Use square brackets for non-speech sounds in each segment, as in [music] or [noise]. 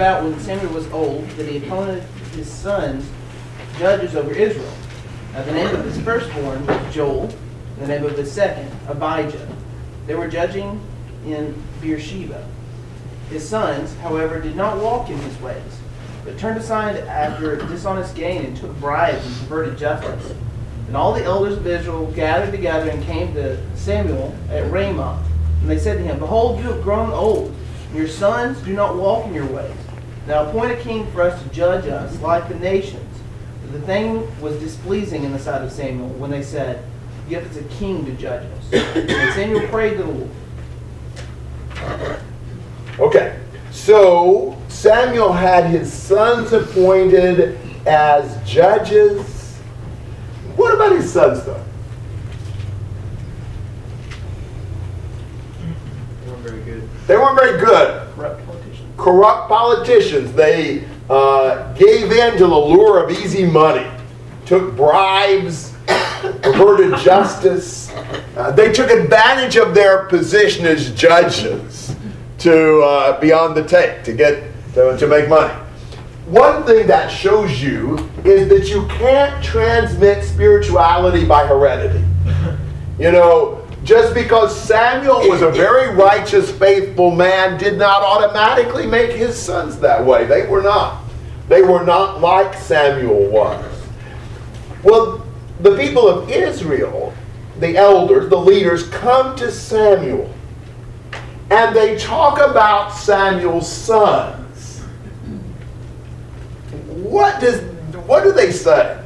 about when Samuel was old that he appointed his sons judges over Israel. Now the name of his firstborn was Joel, and the name of his second, Abijah. They were judging in Beersheba. His sons, however, did not walk in his ways, but turned aside after dishonest gain and took bribes and perverted justice. And all the elders of Israel gathered together and came to Samuel at Ramah. And they said to him, Behold, you have grown old, and your sons do not walk in your ways. Now appoint a king for us to judge us like the nations. But the thing was displeasing in the sight of Samuel when they said, Give us a king to judge us. And Samuel prayed to the Lord. Okay, so Samuel had his sons appointed as judges. What about his sons, though? They weren't very good. They weren't very good. Corrupt politicians. Corrupt politicians. They uh, gave in to the lure of easy money, took bribes, [coughs] perverted justice. Uh, they took advantage of their position as judges to uh, be on the take, to get to, to make money. One thing that shows you is that you can't transmit spirituality by heredity. You know, just because Samuel was a very righteous, faithful man did not automatically make his sons that way. They were not. They were not like Samuel was. Well, the people of Israel, the elders, the leaders, come to Samuel and they talk about Samuel's sons. What does what do they say?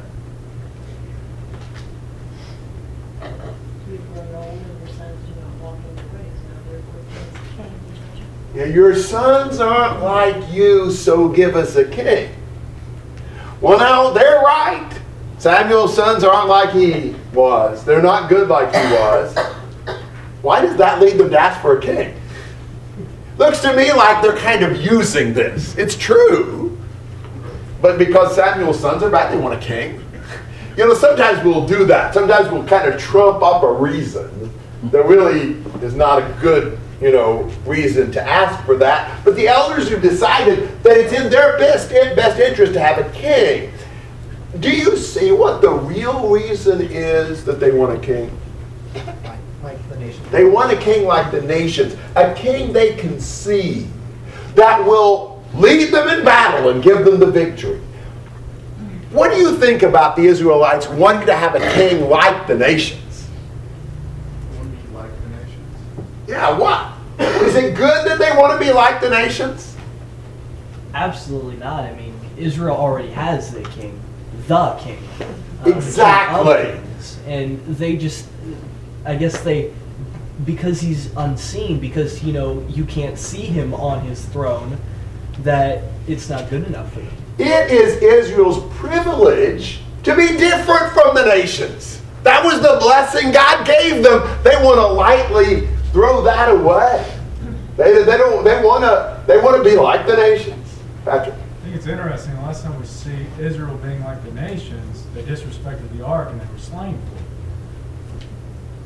You've grown old and your sons do not walk in your ways. Now therefore things can be judged. Yeah, your sons aren't like you, so give us a king. Well, now they're right. Samuel's sons aren't like he was. They're not good like he was. Why does that lead them to ask for a king? Looks to me like they're kind of using this. It's true. But because Samuel's sons are bad, they want a king. You know, sometimes we'll do that. Sometimes we'll kind of trump up a reason that really is not a good, you know, reason to ask for that. But the elders have decided that it's in their best best interest to have a king. Do you see what the real reason is that they want a king? like, like the nation. They want a king like the nations, a king they can see that will lead them in battle and give them the victory. What do you think about the Israelites wanting to have a king like the nations? Want to be like the nations? Yeah, what? Is it good that they want to be like the nations? Absolutely not. I mean, Israel already has the king, the king. uh, the king Exactly. kings. And they just, I guess they, because he's unseen, because, you know, you can't see him on his throne, that it's not good enough for them. It is Israel's privilege to be different from the nations. That was the blessing God gave them. They want to lightly throw that away. They, they don't. They want to. They want to be like the nations. Patrick. I think it's interesting. The last time we see Israel being like the nations, they disrespected the ark and they were slain for it.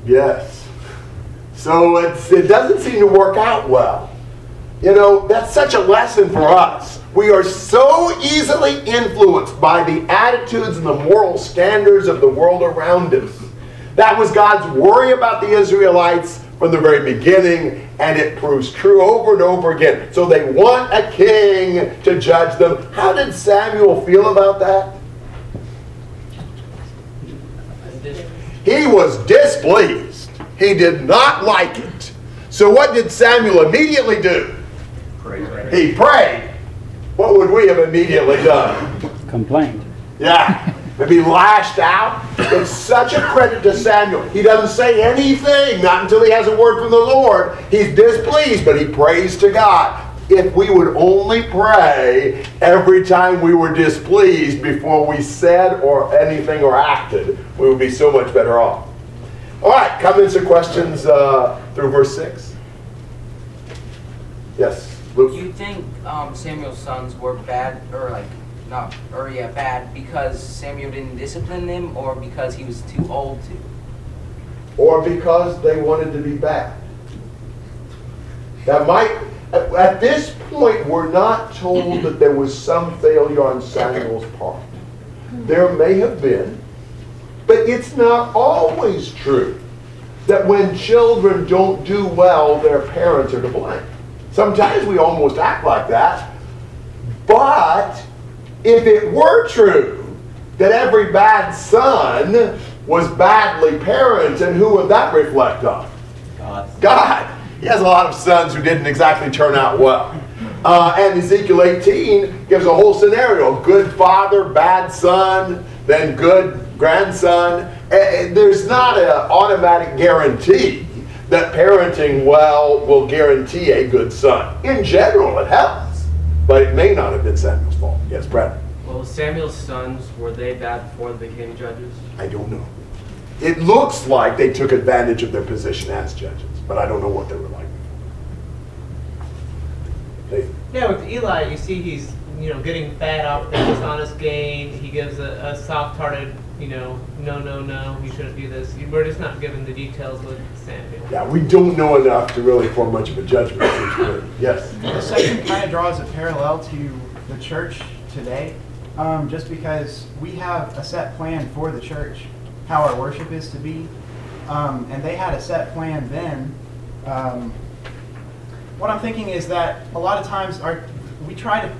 Yes. So it's, it doesn't seem to work out well. You know, that's such a lesson for us. We are so easily influenced by the attitudes and the moral standards of the world around us. That was God's worry about the Israelites from the very beginning, and it proves true over and over again. So they want a king to judge them. How did Samuel feel about that? He was displeased. He did not like it. So what did Samuel immediately do? He prayed. What would we have immediately done? complained. Yeah, maybe lashed out. It's such a credit to Samuel. He doesn't say anything, not until he has a word from the Lord. He's displeased, but he prays to God. If we would only pray every time we were displeased before we said or anything or acted, we would be so much better off. All right, comments or questions uh, through verse 6? Yes, Do you think um, Samuel's sons were bad, or like, not, or yeah, uh, bad because Samuel didn't discipline them, or because he was too old to? or because they wanted to be bad. That might At, at this point, we're not told that there was some failure on Samuel's part. There may have been, but it's not always true that when children don't do well, their parents are to blame. Sometimes we almost act like that. But if it were true that every bad son was badly parented, who would that reflect on? God. God. He has a lot of sons who didn't exactly turn out well. Uh, and Ezekiel 18 gives a whole scenario good father, bad son, then good grandson. And there's not an automatic guarantee that parenting well will guarantee a good son. In general, it helps, but it may not have been Samuel's fault. Yes, Brad? Well, Samuel's sons, were they bad before they became judges? I don't know. It looks like they took advantage of their position as judges, but I don't know what they were like. Nathan? Yeah, with Eli, you see he's you know getting fat off the dishonest gain. He gives a, a soft-hearted, you know, no, no, no, he shouldn't do this. We're just not given the details with Samuel. Yeah, we don't know enough to really form much of a judgment. it seems to. Yes. The second kind of draws a parallel to the church today, um, just because we have a set plan for the church, how our worship is to be, um, and they had a set plan then. Um, what I'm thinking is that a lot of times our we try to,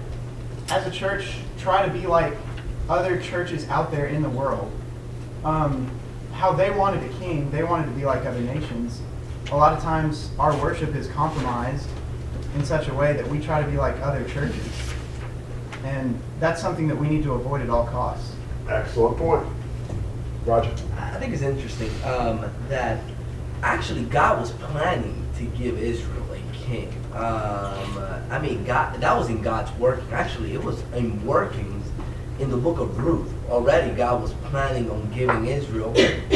as a church, try to be like other churches out there in the world. Um, how they wanted a king, they wanted to be like other nations. A lot of times our worship is compromised in such a way that we try to be like other churches. And that's something that we need to avoid at all costs. Excellent point. Roger. I think it's interesting um, that actually God was planning to give Israel a king. Um, I mean, God, that was in God's working. Actually, it was in workings in the book of Ruth. Already, God was planning on giving Israel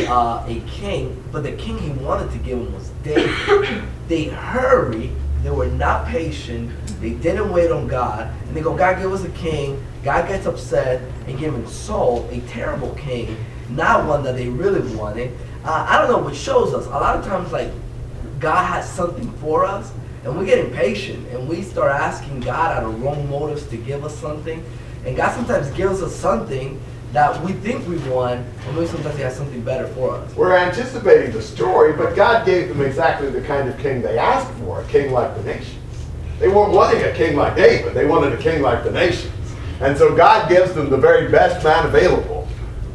uh, a king, but the king He wanted to give him was David. They hurried. They were not patient. They didn't wait on God, and they go, God, give us a king. God gets upset and gives him Saul, a terrible king, not one that they really wanted. Uh, I don't know, what shows us a lot of times, like God has something for us, and we get impatient and we start asking God out of wrong motives to give us something. And God sometimes gives us something that we think we want, and maybe sometimes He has something better for us. We're anticipating the story, but God gave them exactly the kind of king they asked for, a king like the nations. They weren't wanting a king like David, they wanted a king like the nations. And so God gives them the very best man available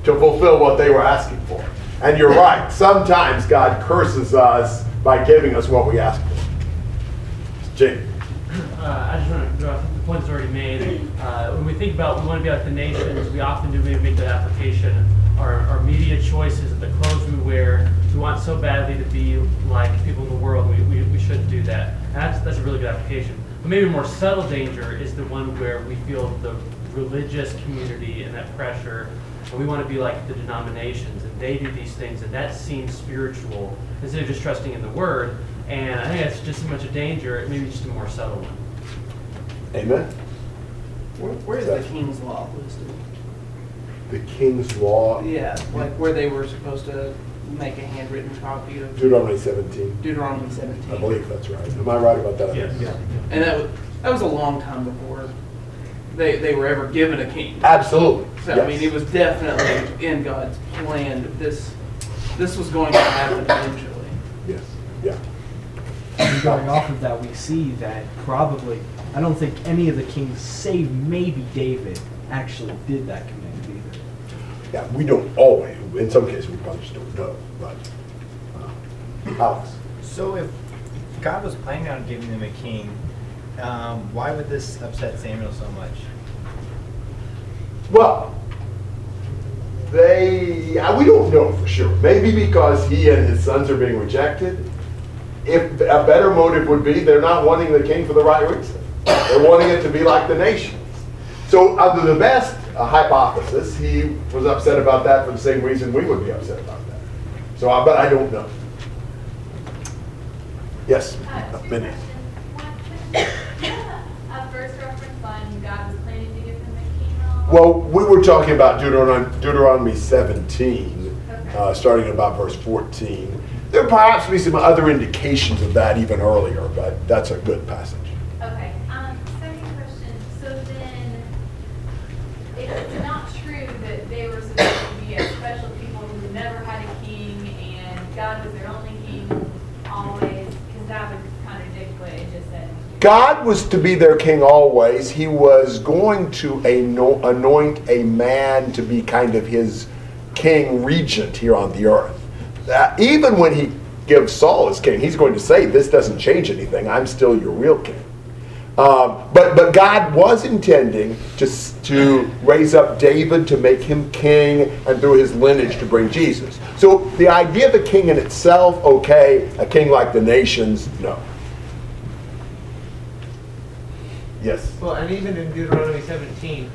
to fulfill what they were asking for. And you're right, sometimes God curses us by giving us what we ask for. Jake. Uh, I just want to, think the point's already made. Uh, when we think about we want to be like the nations, we often do maybe make that application. Our, our media choices, the clothes we wear, we want so badly to be like people in the world. We, we, we shouldn't do that. That's, that's a really good application. But maybe a more subtle danger is the one where we feel the religious community and that pressure, and we want to be like the denominations, and they do these things, and that seems spiritual instead of just trusting in the Word. And I think that's just as much a danger, it maybe just a more subtle one. Amen. Where, where is the king's law listed? The king's law, Yeah, like where they were supposed to make a handwritten copy of Deuteronomy 17. Deuteronomy 17. I believe that's right. Am I right about that? Yes. Yeah. And that was, that was a long time before they, they were ever given a king. Absolutely. So, I yes. mean, it was definitely in God's plan that this, this was going to happen eventually. Yes, yeah. And going off of that, we see that probably, I don't think any of the kings, save maybe David, actually did that command either. Yeah, we don't always, in some cases, we probably just don't know, but, uh, Alex, So if God was planning on giving them a king, um, why would this upset Samuel so much? well, they, yeah, we don't know for sure. Maybe because he and his sons are being rejected. If a better motive would be, they're not wanting the king for the right reason. They're wanting it to be like the nations. So, under the best uh, hypothesis, he was upset about that for the same reason we would be upset about that. So, uh, but I don't know. Yes, Uh, two Minnie. questions. One, do you have a, a first reference on God was planning to give them a king? Well, we were talking about Deuteronomy, Deuteronomy 17, uh, starting about verse 14. There perhaps be some other indications of that even earlier, but that's a good passage. God was to be their king always. He was going to anoint a man to be kind of his king regent here on the earth. Uh, even when he gives Saul as king, he's going to say, This doesn't change anything. I'm still your real king. Um, but, but God was intending to, to raise up David to make him king and through his lineage to bring Jesus. So the idea of a king in itself, okay. A king like the nations, no. Yes, Well, and even in Deuteronomy 17,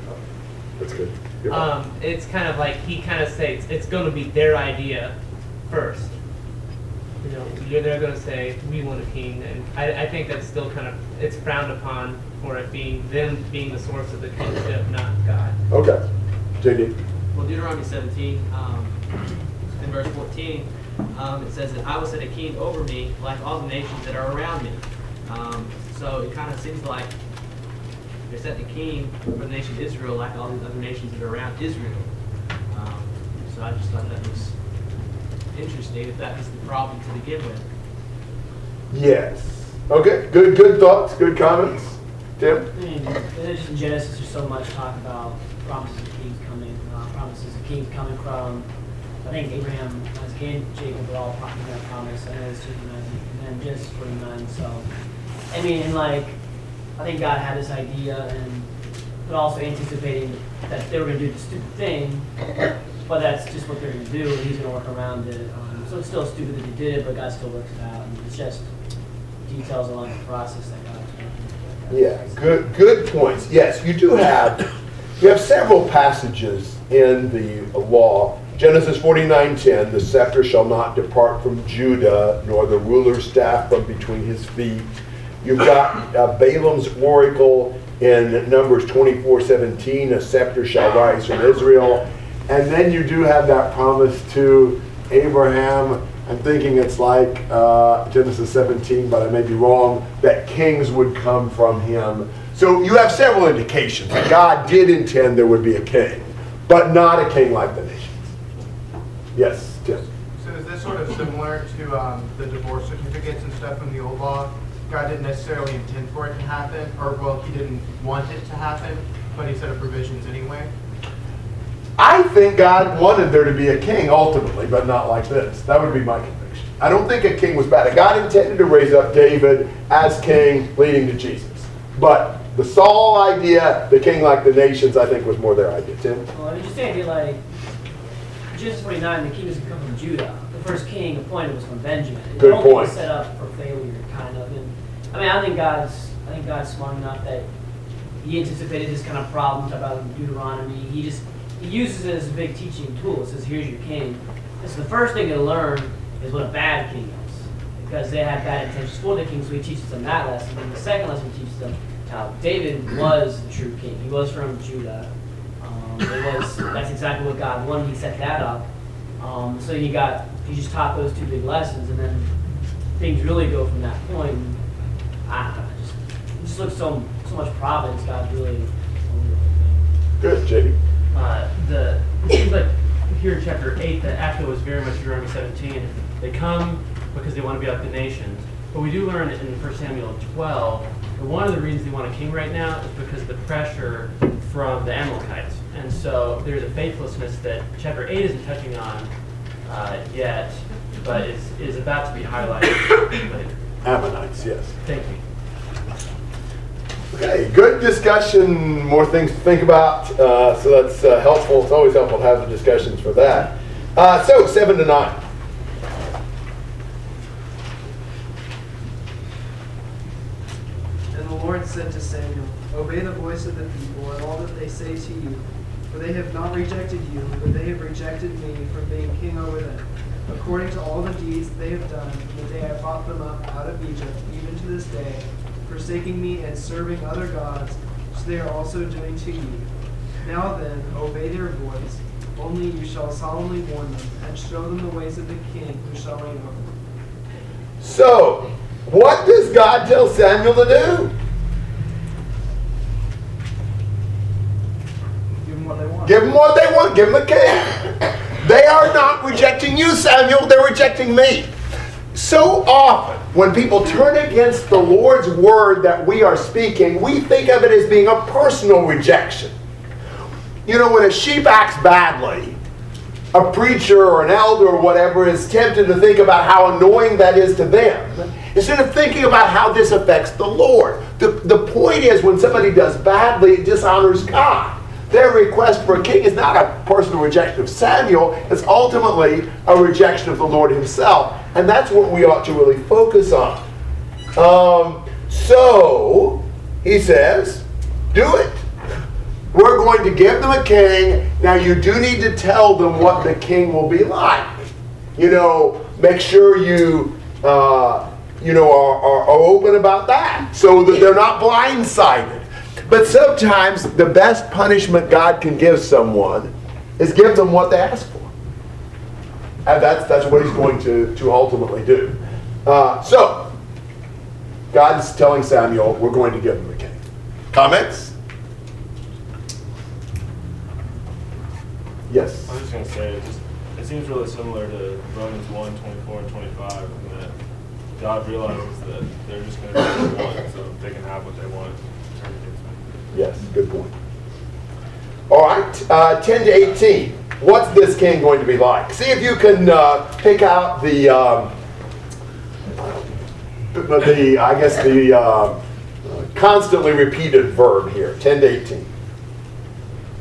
that's good. You're um, it's kind of like he kind of states it's going to be their idea first. You know, you're, they're going to say we want a king, and I, I think that's still kind of it's frowned upon for it being them being the source of the kingship, not God. Okay. JD. Well, Deuteronomy 17, um, in verse 14, um, it says that I will set a king over me like all the nations that are around me. Um, so it kind of seems like they're the king for the nation of Israel like all these other nations that are around Israel. Um, so I just thought that was interesting if that was the problem to begin with. Yes. Okay. Good. Good thoughts. Good comments. Tim. I mean, just in Genesis, there's so much talk about promises of kings coming, uh, promises of kings coming from, I think Abraham as king, Jacob were all talking that promise, and it's just, and then just 49, so. I mean, like, I think God had this idea and, but also anticipating that they were gonna do the stupid thing, but that's just what they're gonna do, and he's gonna work around it. Um, So it's still stupid that they did it, but God still works it out, and it's just details along the process that doing. Yeah. Good. Good points. Yes, you do have. You have several passages in the law. Genesis 49:10, the scepter shall not depart from Judah, nor the ruler's staff from between his feet. You've got uh, Balaam's oracle in Numbers 24:17, a scepter shall rise from Israel. And then you do have that promise to Abraham. I'm thinking it's like uh, Genesis 17, but I may be wrong, that kings would come from him. So you have several indications that God did intend there would be a king, but not a king like the nations. Yes, Tim. So is this sort of similar to um, the divorce certificates and stuff in the old law? God didn't necessarily intend for it to happen, or well, he didn't want it to happen, but he set up provisions anyway. I think God wanted there to be a king ultimately, but not like this. That would be my conviction. I don't think a king was bad. God intended to raise up David as king, leading to Jesus. But the Saul idea, the king like the nations, I think was more their idea. Tim? Well, I mean, just saying, like, Genesis 29, the king doesn't come from Judah. The first king appointed was from Benjamin. And Good the whole thing point. set up for failure, kind of. I mean, I think God's, I think God's smart enough that he anticipated this kind of problem. About Deuteronomy. He just he uses it as a big teaching tool. It says, "Here's your king." And so the first thing to learn is what a bad king is, because they had bad intentions for the king. So he teaches them that lesson. And the second lesson he teaches them how David was the true king. He was from Judah. Um, it was that's exactly what God wanted. He set that up. Um, so you got you just taught those two big lessons, and then things really go from that point. And I don't know, it just it just looks so so much providence. God's really. Good, JD. Uh, the, it seems like here in chapter 8, the echo was very much Deuteronomy 17. They come because they want to be like the nations. But we do learn in 1 Samuel 12 that one of the reasons they want a king right now is because of the pressure from the Amalekites. And so there's a faithlessness that chapter 8 isn't touching on uh, yet, but is, is about to be highlighted later. [coughs] Ammonites, yes. Thank you. Okay, good discussion. More things to think about. Uh, so that's uh, helpful. It's always helpful to have the discussions for that. Uh, so seven to nine. And the Lord said to Samuel, Obey the voice of the people and all that they say to you, for they have not rejected you, but they have rejected me from being king over them, according to all the deeds they have done from the day I brought them up out of Egypt, even to this day, forsaking me and serving other gods, which they are also doing to you. Now then, obey their voice. Only you shall solemnly warn them and show them the ways of the king who shall reign over them. So, what does God tell Samuel to do? Give them what they want. Give them what they want. Give them a king. they are not rejecting you, Samuel. They're rejecting me. So often, when people turn against the Lord's word that we are speaking, we think of it as being a personal rejection. You know, when a sheep acts badly, a preacher or an elder or whatever is tempted to think about how annoying that is to them instead of thinking about how this affects the Lord. The, the point is, when somebody does badly, it dishonors God. Their request for a king is not a personal rejection of Samuel, it's ultimately a rejection of the Lord Himself. And that's what we ought to really focus on. Um, so, he says, do it. We're going to give them a king. Now, you do need to tell them what the king will be like. You know, make sure you, uh, you know, are, are, are open about that so that they're not blindsided. But sometimes the best punishment God can give someone is give them what they ask for. And that's, that's what he's going to, to ultimately do. Uh, so, God's telling Samuel, we're going to give him a king. Comments? Yes. I was just going to say, it, just, it seems really similar to Romans 1 24 and 25, in that God realizes that they're just going to they want, so they can have what they want. Yes, good point. All right, uh, 10 to 18. What's this king going to be like? See if you can uh, pick out the, um, the, the, I guess, the uh, constantly repeated verb here 10 to 18.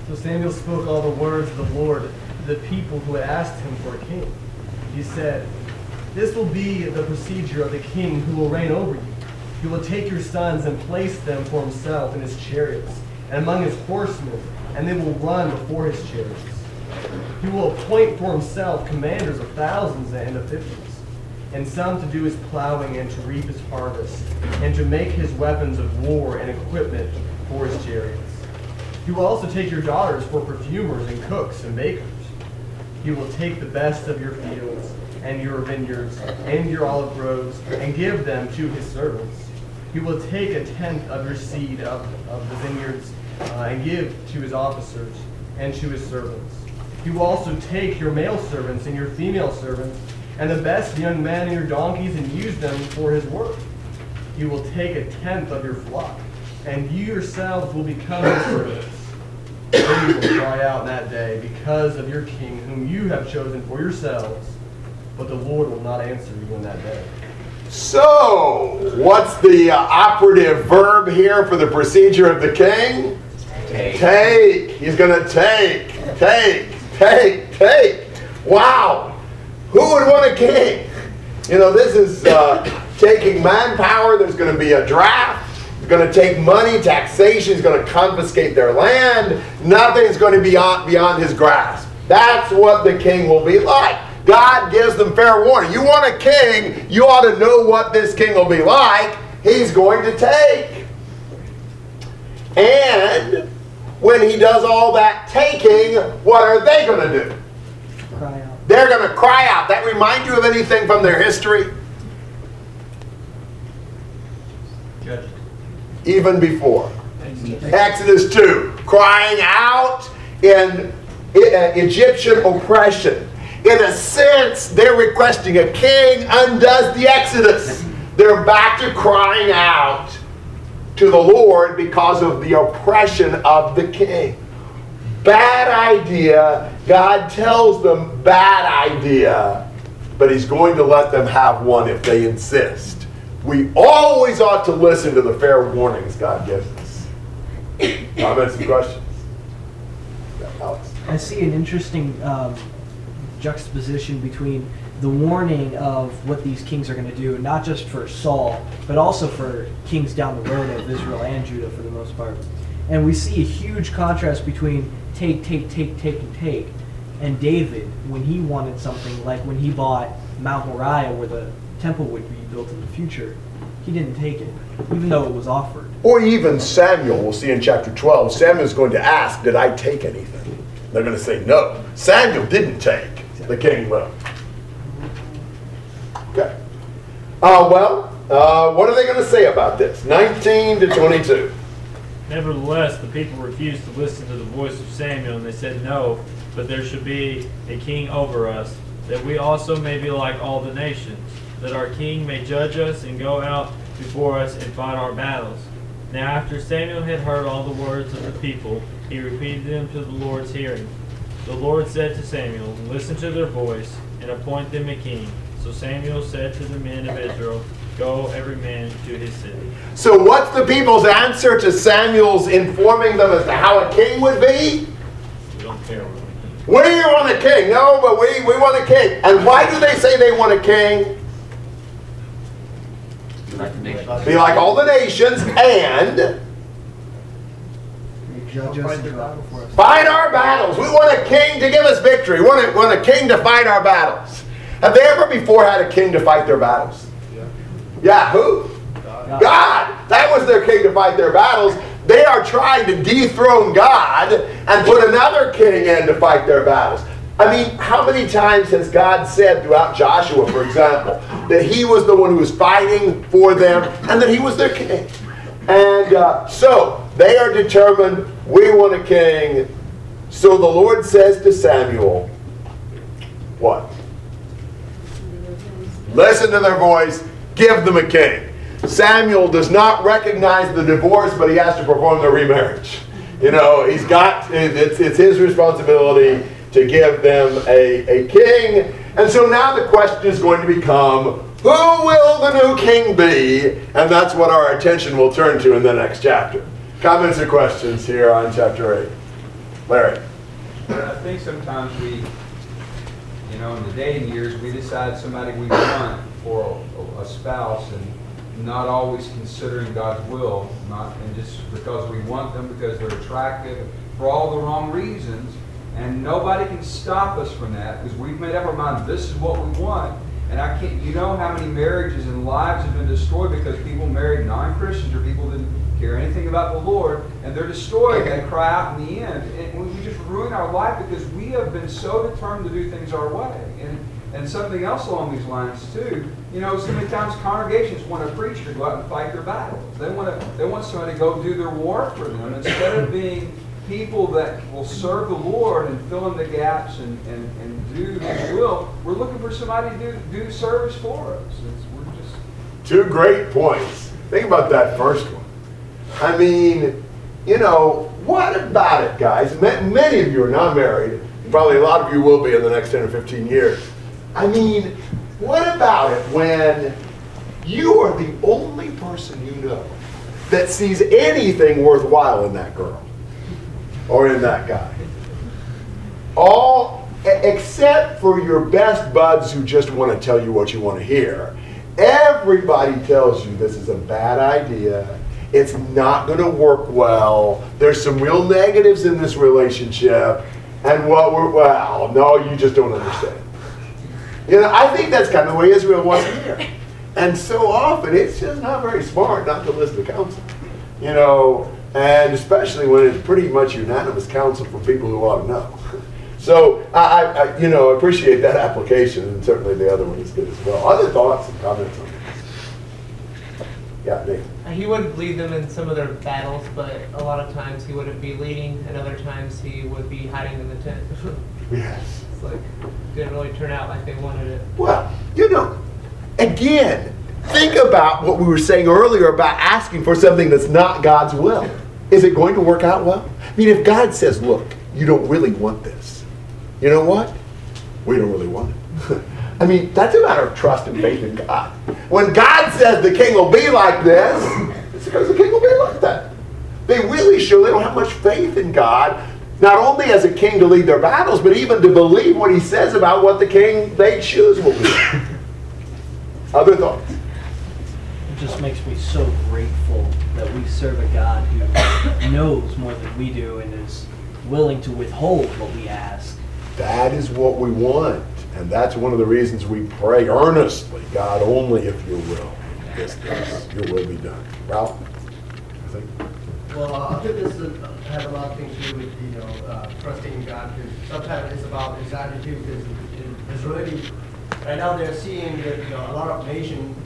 So Samuel spoke all the words of the Lord to the people who had asked him for a king. He said, This will be the procedure of the king who will reign over you. He will take your sons and place them for himself in his chariots and among his horsemen, and they will run before his chariots. He will appoint for himself commanders of thousands and of fifties, and some to do his plowing and to reap his harvest, and to make his weapons of war and equipment for his chariots. He will also take your daughters for perfumers and cooks and bakers. He will take the best of your fields and your vineyards and your olive groves and give them to his servants. He will take a tenth of your seed of, of the vineyards uh, and give to his officers and to his servants. He will also take your male servants and your female servants and the best young men and your donkeys and use them for his work. He will take a tenth of your flock, and you yourselves will become his servants. Then you will cry out that day because of your king whom you have chosen for yourselves, but the Lord will not answer you in that day. So, what's the uh, operative verb here for the procedure of the king? Take. Take. He's going to take, take, take, take. Wow. Who would want a king? You know, this is uh, taking manpower. There's going to be a draft. He's going to take money, taxation. He's going to confiscate their land. Nothing's going to be beyond, beyond his grasp. That's what the king will be like. God gives them fair warning. You want a king, you ought to know what this king will be like. He's going to take. And when he does all that taking, what are they going to do? Cry out. They're going to cry out. That remind you of anything from their history? Judge. Even before. Exodus 2, crying out in uh, Egyptian oppression. In a sense, they're requesting a king undoes the Exodus. They're back to crying out to the Lord because of the oppression of the king. Bad idea. God tells them, bad idea. But he's going to let them have one if they insist. We always ought to listen to the fair warnings God gives us. Comments and questions? Yeah, Alex. I see an interesting um, juxtaposition between the warning of what these kings are going to do, not just for Saul, but also for kings down the road of Israel and Judah for the most part. And we see a huge contrast between take, take, take, take, and take, and David when he wanted something, like when he bought Mount Moriah where the temple would be built in the future. He didn't take it, even though it was offered. Or even Samuel, we'll see in chapter 12. Samuel's going to ask, Did I take anything? They're going to say no. Samuel didn't take. The king will. Okay. Uh, well, uh, what are they going to say about this? 19 to 22. Nevertheless, the people refused to listen to the voice of Samuel, and they said, No, but there should be a king over us, that we also may be like all the nations, that our king may judge us and go out before us and fight our battles. Now, after Samuel had heard all the words of the people, he repeated them to the Lord's hearing. The Lord said to Samuel, Listen to their voice, and appoint them a king. So Samuel said to the men of Israel, Go every man to his city. So, what's the people's answer to Samuel's informing them as to how a king would be? We don't care. We want a king. No, but we, we want a king. And why do they say they want a king? Be like all the nations and fight our battles. We want a king to give us victory. We want a, want a king to fight our battles. Have they ever before had a king to fight their battles? Yeah, who? God. That was their king to fight their battles. They are trying to dethrone God and put another king in to fight their battles. I mean, how many times has God said throughout Joshua, for example, that he was the one who was fighting for them and that he was their king? And uh, so they are determined, we want a king. So the Lord says to Samuel, What? Listen to their voice, give them a king. Samuel does not recognize the divorce, but he has to perform the remarriage. You know, he's got, it's, it's his responsibility to give them a, a king. And so now the question is going to become who will the new king be? And that's what our attention will turn to in the next chapter. Comments or questions here on chapter 8? Larry. Uh, I think sometimes we, you know, in the dating years, we decide somebody we want for a- a spouse and not always considering God's will, not, and just because we want them, because they're attractive, for all the wrong reasons. And nobody can stop us from that, because we've made up our mind, this is what we want. And I can't, you know how many marriages and lives have been destroyed because people married non-Christians or people didn't care anything about the Lord, and they're destroyed and they cry out in the end. And we we just ruin our life because we have been so determined to do things our way. And, and something else along these lines too, you know, so many times congregations want a preacher to go out and fight their battles. They want to, they want somebody to go do their war for them instead of being people that will serve the Lord and fill in the gaps and, and, and do His will. We're looking for somebody to do, do service for us. It's, we're just Two great points. Think about that first one. I mean, you know, what about it, guys? Many of you are not married. Probably a lot of you will be in the next 10 or 15 years. I mean, what about it when you are the only person you know that sees anything worthwhile in that girl or in that guy? All except for your best buds who just want to tell you what you want to hear. Everybody tells you this is a bad idea. It's not going to work well. There's some real negatives in this relationship. And what we're, well, no, you just don't understand. You know, I think that's kind of the way Israel was here. And so often, it's just not very smart not to listen to counsel. You know, and especially when it's pretty much unanimous counsel from people who ought to know. So I, I, you know, appreciate that application, and certainly the other one is good as well. Other thoughts and comments on this? Yeah, Nathan. He would lead them in some of their battles, but a lot of times he wouldn't be leading, and other times he would be hiding in the tent. [laughs] Yes. It's like, it didn't really turn out like they wanted it. Well, you know, again, think about what we were saying earlier about asking for something that's not God's will. Is it going to work out well? I mean, if God says, look, you don't really want this, you know what? We don't really. I mean, that's a matter of trust and faith in God. When God says the king will be like this, it's because the king will be like that. They really show they don't have much faith in God, not only as a king to lead their battles, but even to believe what he says about what the king they choose will be. [laughs] Other thoughts? It just makes me so grateful that we serve a God who knows more than we do and is willing to withhold what we ask. That is what we want. And that's one of the reasons we pray earnestly, God, only if your will, this, this, your will be done. Ralph? I think. Well, uh, I think this is, has a lot of things to do with, you know, uh, trusting in God, because sometimes it's about his attitude, because it's really, right now they're seeing that, you know, a lot of nations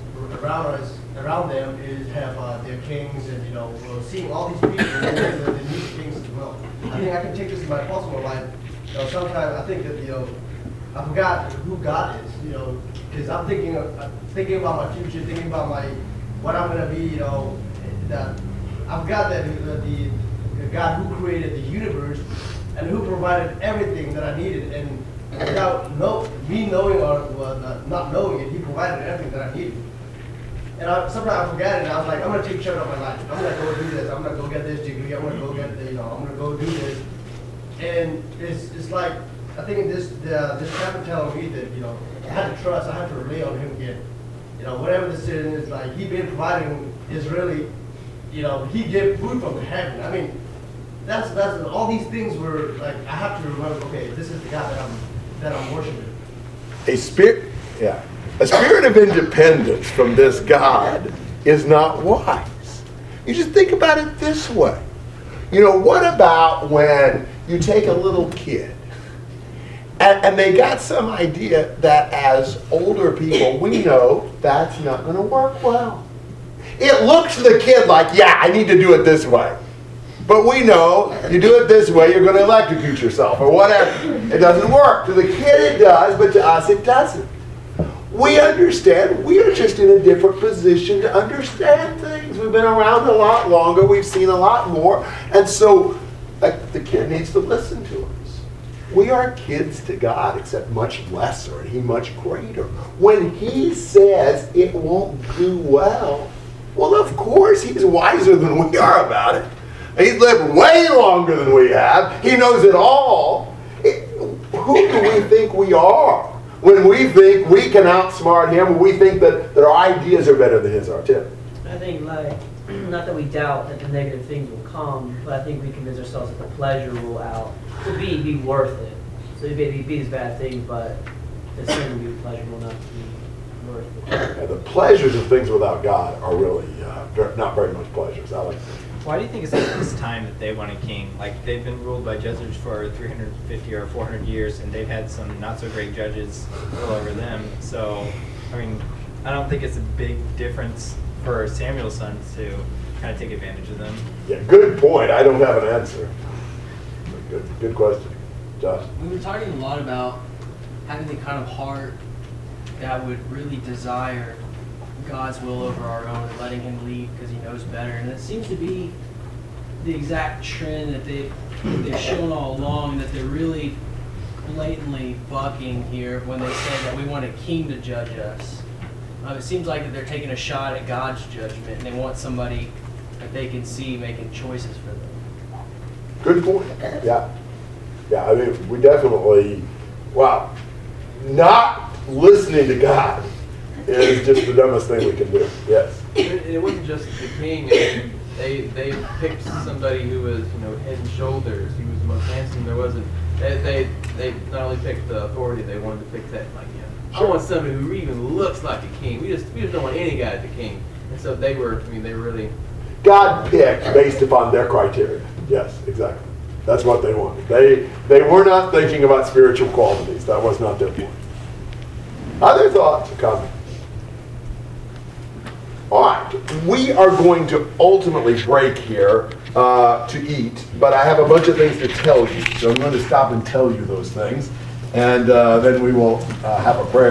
around us, around them is have uh, their kings and, you know, uh, seeing all these people, and then the, the new kings as well. I think I can take this in my personal life. You know, sometimes I think that, you know, I forgot who God is, you know, because I'm thinking, of, I'm thinking about my future, thinking about my, what I'm gonna be, you know, that I forgot that the, the, the God who created the universe and who provided everything that I needed, and without know, me knowing or not- knowing it, He provided everything that I needed. And I, sometimes I forget it, I was like, I'm gonna take charge of my life. I'm gonna go do this. I'm gonna go get this degree. I'm gonna go get, the, you know, I'm gonna go do this. And it's, it's like, I think this, the, this chapter telling me that, you know, I had to trust, I had to rely on him again. You know, whatever the sin is, like, he been providing is really, you know, he gave food from heaven. I mean, that's, that's, all these things were, like, I have to remember, okay, this is the God that I'm, that I'm worshiping. A spirit, yeah, a spirit of independence from this God is not wise. You just think about it this way. You know, what about when you take a little kid and, and they got some idea that as older people, we know that's not going to work well. It looks to the kid like, yeah, I need to do it this way. But we know you do it this way, you're going to electrocute yourself or whatever. It doesn't work. To the kid, it does, but to us, it doesn't. We understand. We are just in a different position to understand things. We've been around a lot longer. We've seen a lot more. And so like, the kid needs to listen to us. We are kids to God, except much lesser and He much greater. When He says it won't do well, well, of course, He's wiser than we are about it. He's lived way longer than we have. He knows it all. It- who do we think we are when we think we can outsmart him, when we think that, that our ideas are better than his are, Tim? I think like, not that we doubt that the negative things will come, but I think we convince ourselves that the pleasure will out, will be, be worth it. So it may be these bad things, but the sin will be pleasure will not be worth it. Yeah, the pleasures of things without God are really uh, ver- not very much pleasures. I like Why do you think it's at this time that they want a king? Like they've been ruled by judges for 350 or 400 years, and they've had some not so great judges rule over them. So, I mean, I don't think it's a big difference for Samuel's sons to kind of take advantage of them. Yeah, good point. I don't have an answer. Good, good question. Josh? We were talking a lot about having the kind of heart that would really desire God's will over our own and letting Him lead because He knows better. And it seems to be the exact trend that they, they've shown all along that they're really blatantly bucking here when they say that we want a king to judge us. Uh, it seems like that they're taking a shot at God's judgment and they want somebody that they can see making choices for them. Good point. Yeah. Yeah, I mean, we definitely, wow, not listening to God is just the dumbest thing we can do. Yes. It, it wasn't just the king. I mean, they they picked somebody who was you know head and shoulders. He was the most handsome. There wasn't. They they, they not only picked the authority, they wanted to pick that like yeah. I want somebody who even looks like a king. We just we just don't want any guy as a king. And so they were. I mean, they really. God picked based upon their criteria. Yes, exactly. That's what they wanted. They they were not thinking about spiritual qualities. That was not their point. Other thoughts or comments? All right, we are going to ultimately break here uh, to eat, but I have a bunch of things to tell you. So I'm going to stop and tell you those things, and uh, then we will uh, have a prayer.